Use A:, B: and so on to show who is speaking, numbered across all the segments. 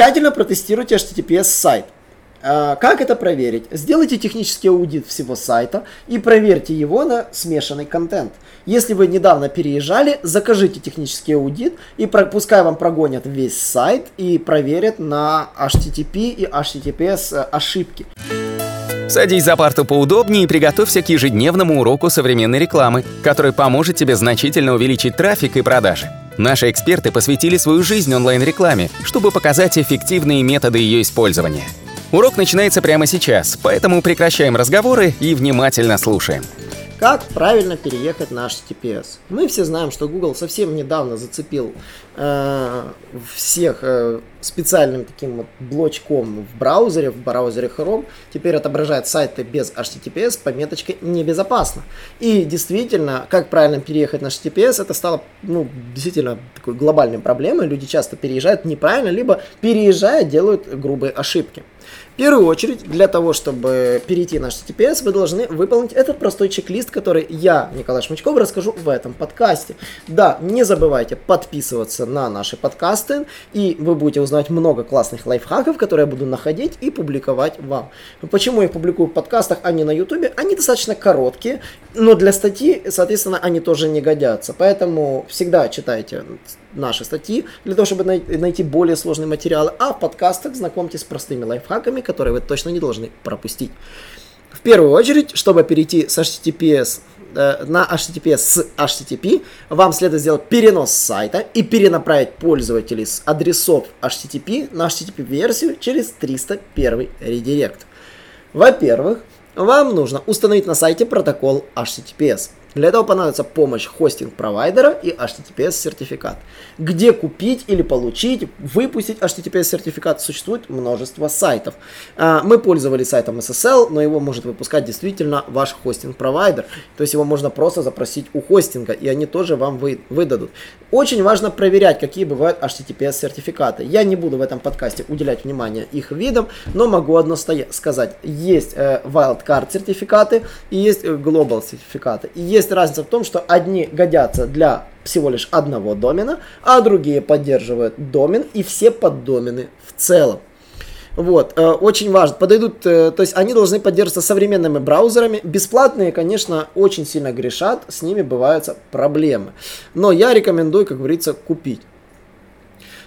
A: Тщательно протестируйте HTTPS сайт. А, как это проверить? Сделайте технический аудит всего сайта и проверьте его на смешанный контент. Если вы недавно переезжали, закажите технический аудит и пускай вам прогонят весь сайт и проверят на HTTP и HTTPS э, ошибки.
B: Садись за парту поудобнее и приготовься к ежедневному уроку современной рекламы, который поможет тебе значительно увеличить трафик и продажи. Наши эксперты посвятили свою жизнь онлайн-рекламе, чтобы показать эффективные методы ее использования. Урок начинается прямо сейчас, поэтому прекращаем разговоры и внимательно слушаем.
A: Как правильно переехать на HTTPS? Мы все знаем, что Google совсем недавно зацепил всех э, специальным таким вот блочком в браузере, в браузере Chrome. Теперь отображает сайты без HTTPS пометочкой «небезопасно». И действительно, как правильно переехать на HTTPS, это стало ну, действительно такой глобальной проблемой. Люди часто переезжают неправильно, либо переезжая делают грубые ошибки. В первую очередь, для того, чтобы перейти на HTTPS, вы должны выполнить этот простой чек-лист, который я, Николай Шмычков, расскажу в этом подкасте. Да, не забывайте подписываться на наши подкасты, и вы будете узнавать много классных лайфхаков, которые я буду находить и публиковать вам. Почему я их публикую в подкастах, а не на ютубе? Они достаточно короткие, но для статьи, соответственно, они тоже не годятся. Поэтому всегда читайте наши статьи для того, чтобы найти более сложные материалы, а в подкастах знакомьтесь с простыми лайфхаками, которые вы точно не должны пропустить. В первую очередь, чтобы перейти с HTTPS э, на HTTPS с HTTP, вам следует сделать перенос сайта и перенаправить пользователей с адресов HTTP на HTTP-версию через 301 редирект. Во-первых, вам нужно установить на сайте протокол HTTPS. Для этого понадобится помощь хостинг-провайдера и HTTPS-сертификат. Где купить или получить, выпустить HTTPS-сертификат, существует множество сайтов. А, мы пользовались сайтом SSL, но его может выпускать действительно ваш хостинг-провайдер. То есть его можно просто запросить у хостинга, и они тоже вам вы, выдадут. Очень важно проверять, какие бывают HTTPS-сертификаты. Я не буду в этом подкасте уделять внимание их видам, но могу одно сказать. Есть э, wildcard сертификаты и есть э, global сертификаты. И есть есть разница в том, что одни годятся для всего лишь одного домена, а другие поддерживают домен и все поддомены в целом. Вот, э, очень важно. Подойдут, э, то есть они должны поддерживаться современными браузерами. Бесплатные, конечно, очень сильно грешат, с ними бывают проблемы. Но я рекомендую, как говорится, купить.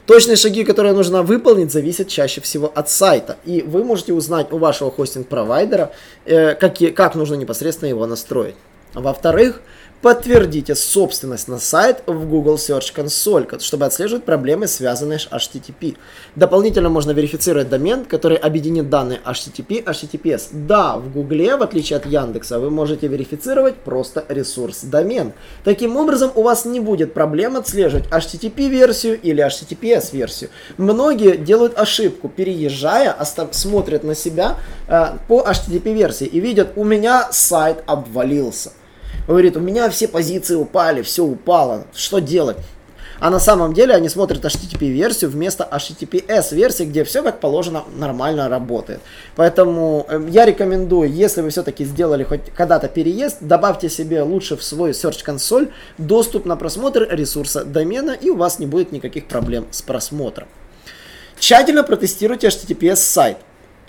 A: Точные шаги, которые нужно выполнить, зависят чаще всего от сайта. И вы можете узнать у вашего хостинг-провайдера, э, как, как нужно непосредственно его настроить. Во-вторых, подтвердите собственность на сайт в Google Search Console, чтобы отслеживать проблемы, связанные с HTTP. Дополнительно можно верифицировать домен, который объединит данные HTTP, HTTPS. Да, в Google, в отличие от Яндекса, вы можете верифицировать просто ресурс домен. Таким образом, у вас не будет проблем отслеживать HTTP-версию или HTTPS-версию. Многие делают ошибку, переезжая, смотрят на себя э, по HTTP-версии и видят, у меня сайт обвалился говорит, у меня все позиции упали, все упало, что делать? А на самом деле они смотрят HTTP-версию вместо HTTPS-версии, где все как положено нормально работает. Поэтому э, я рекомендую, если вы все-таки сделали хоть когда-то переезд, добавьте себе лучше в свой Search консоль доступ на просмотр ресурса домена, и у вас не будет никаких проблем с просмотром. Тщательно протестируйте HTTPS сайт.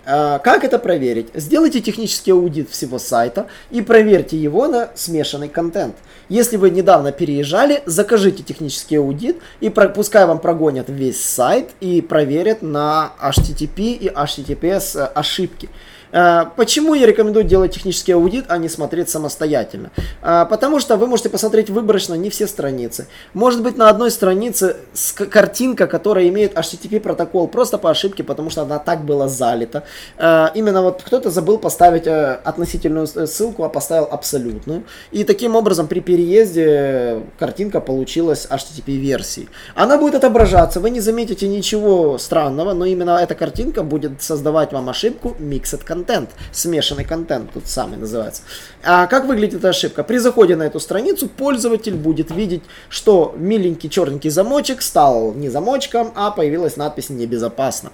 A: А, как это проверить? Сделайте технический аудит всего сайта и проверьте его на смешанный контент. Если вы недавно переезжали, закажите технический аудит и пускай вам прогонят весь сайт и проверят на HTTP и HTTPS э, ошибки. Э, почему я рекомендую делать технический аудит, а не смотреть самостоятельно? Э, потому что вы можете посмотреть выборочно не все страницы. Может быть на одной странице картинка, которая имеет HTTP протокол просто по ошибке, потому что она так была залита. Э, именно вот кто-то забыл поставить относительную ссылку, а поставил абсолютную. И таким образом при переезде картинка получилась HTTP версии. Она будет отображаться, вы не заметите ничего странного, но именно эта картинка будет создавать вам ошибку Mixed Content контент, смешанный контент тут самый называется. А как выглядит эта ошибка? При заходе на эту страницу пользователь будет видеть, что миленький черненький замочек стал не замочком, а появилась надпись «Небезопасно».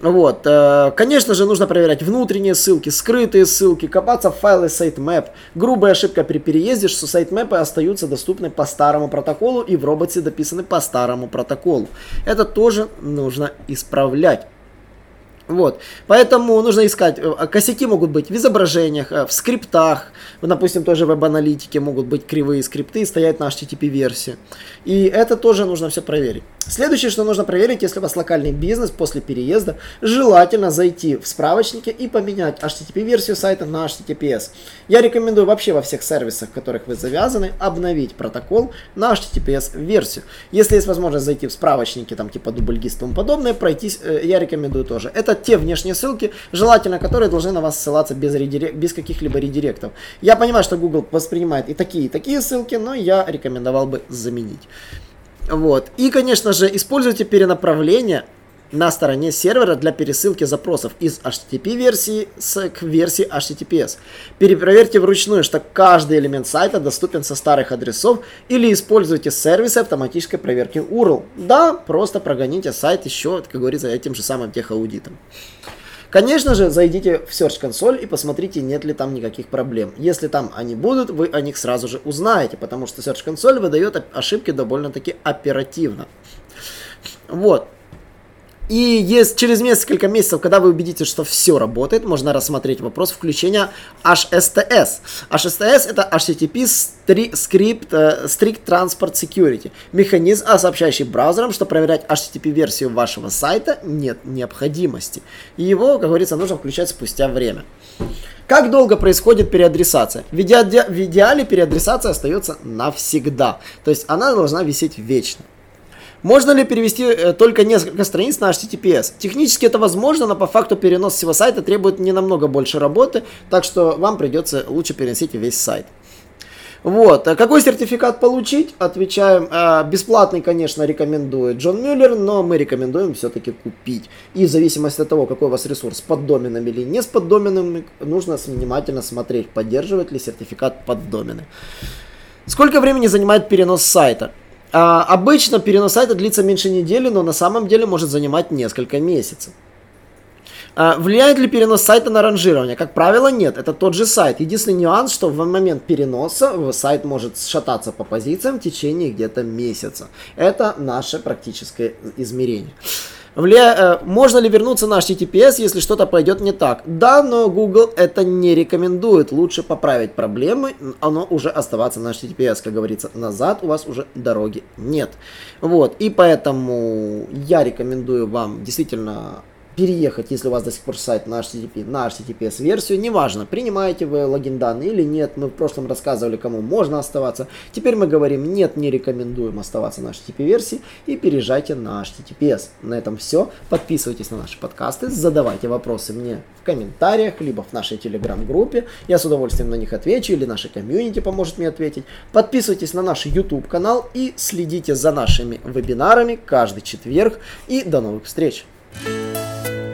A: Вот, э, конечно же, нужно проверять внутренние ссылки, скрытые ссылки, копаться в файлы sitemap. Грубая ошибка при переезде, что сайтмэпы остаются доступны по старому протоколу и в роботе дописаны по старому протоколу. Это тоже нужно исправлять. Вот. Поэтому нужно искать. Э, косяки могут быть в изображениях, э, в скриптах. Допустим, тоже в веб-аналитике могут быть кривые скрипты, стоять на HTTP-версии. И это тоже нужно все проверить. Следующее, что нужно проверить, если у вас локальный бизнес после переезда, желательно зайти в справочники и поменять HTTP-версию сайта на HTTPS. Я рекомендую вообще во всех сервисах, в которых вы завязаны, обновить протокол на HTTPS-версию. Если есть возможность зайти в справочники, там типа DoubleGIS и тому подобное, пройтись, э, я рекомендую тоже. Это те внешние ссылки, желательно которые должны на вас ссылаться без, редирек, без каких-либо редиректов. Я понимаю, что Google воспринимает и такие, и такие ссылки, но я рекомендовал бы заменить. Вот. И, конечно же, используйте перенаправление на стороне сервера для пересылки запросов из HTTP версии к версии HTTPS. Перепроверьте вручную, что каждый элемент сайта доступен со старых адресов или используйте сервисы автоматической проверки URL. Да, просто прогоните сайт еще, как говорится, этим же самым техаудитом. Конечно же, зайдите в Search консоль и посмотрите, нет ли там никаких проблем. Если там они будут, вы о них сразу же узнаете, потому что Search консоль выдает ошибки довольно-таки оперативно. Вот. И есть, через несколько месяцев, когда вы убедитесь, что все работает, можно рассмотреть вопрос включения HSTS. HSTS это HTTP Script, uh, Strict Transport Security. Механизм, сообщающий браузерам, что проверять HTTP-версию вашего сайта нет необходимости. И его, как говорится, нужно включать спустя время. Как долго происходит переадресация? В, иде- в идеале переадресация остается навсегда. То есть она должна висеть вечно. Можно ли перевести э, только несколько страниц на HTTPS? Технически это возможно, но по факту перенос всего сайта требует не намного больше работы, так что вам придется лучше переносить весь сайт. Вот. А какой сертификат получить? Отвечаем. А, бесплатный, конечно, рекомендует Джон Мюллер, но мы рекомендуем все-таки купить. И в зависимости от того, какой у вас ресурс, под доменом или не с поддоменом, нужно внимательно смотреть, поддерживает ли сертификат поддомены. Сколько времени занимает перенос сайта? А, обычно перенос сайта длится меньше недели, но на самом деле может занимать несколько месяцев. А, влияет ли перенос сайта на ранжирование? Как правило, нет. Это тот же сайт. Единственный нюанс, что в момент переноса сайт может шататься по позициям в течение где-то месяца. Это наше практическое измерение. Вля... Э, можно ли вернуться на HTTPS, если что-то пойдет не так? Да, но Google это не рекомендует. Лучше поправить проблемы, оно уже оставаться на HTTPS, как говорится, назад у вас уже дороги нет. Вот, и поэтому я рекомендую вам действительно переехать, если у вас до сих пор сайт на HTTP, на HTTPS версию, неважно, принимаете вы логин данные или нет, мы в прошлом рассказывали, кому можно оставаться, теперь мы говорим, нет, не рекомендуем оставаться на HTTP версии и переезжайте на HTTPS. На этом все, подписывайтесь на наши подкасты, задавайте вопросы мне в комментариях, либо в нашей телеграм-группе, я с удовольствием на них отвечу, или наша комьюнити поможет мне ответить. Подписывайтесь на наш YouTube канал и следите за нашими вебинарами каждый четверг и до новых встреч!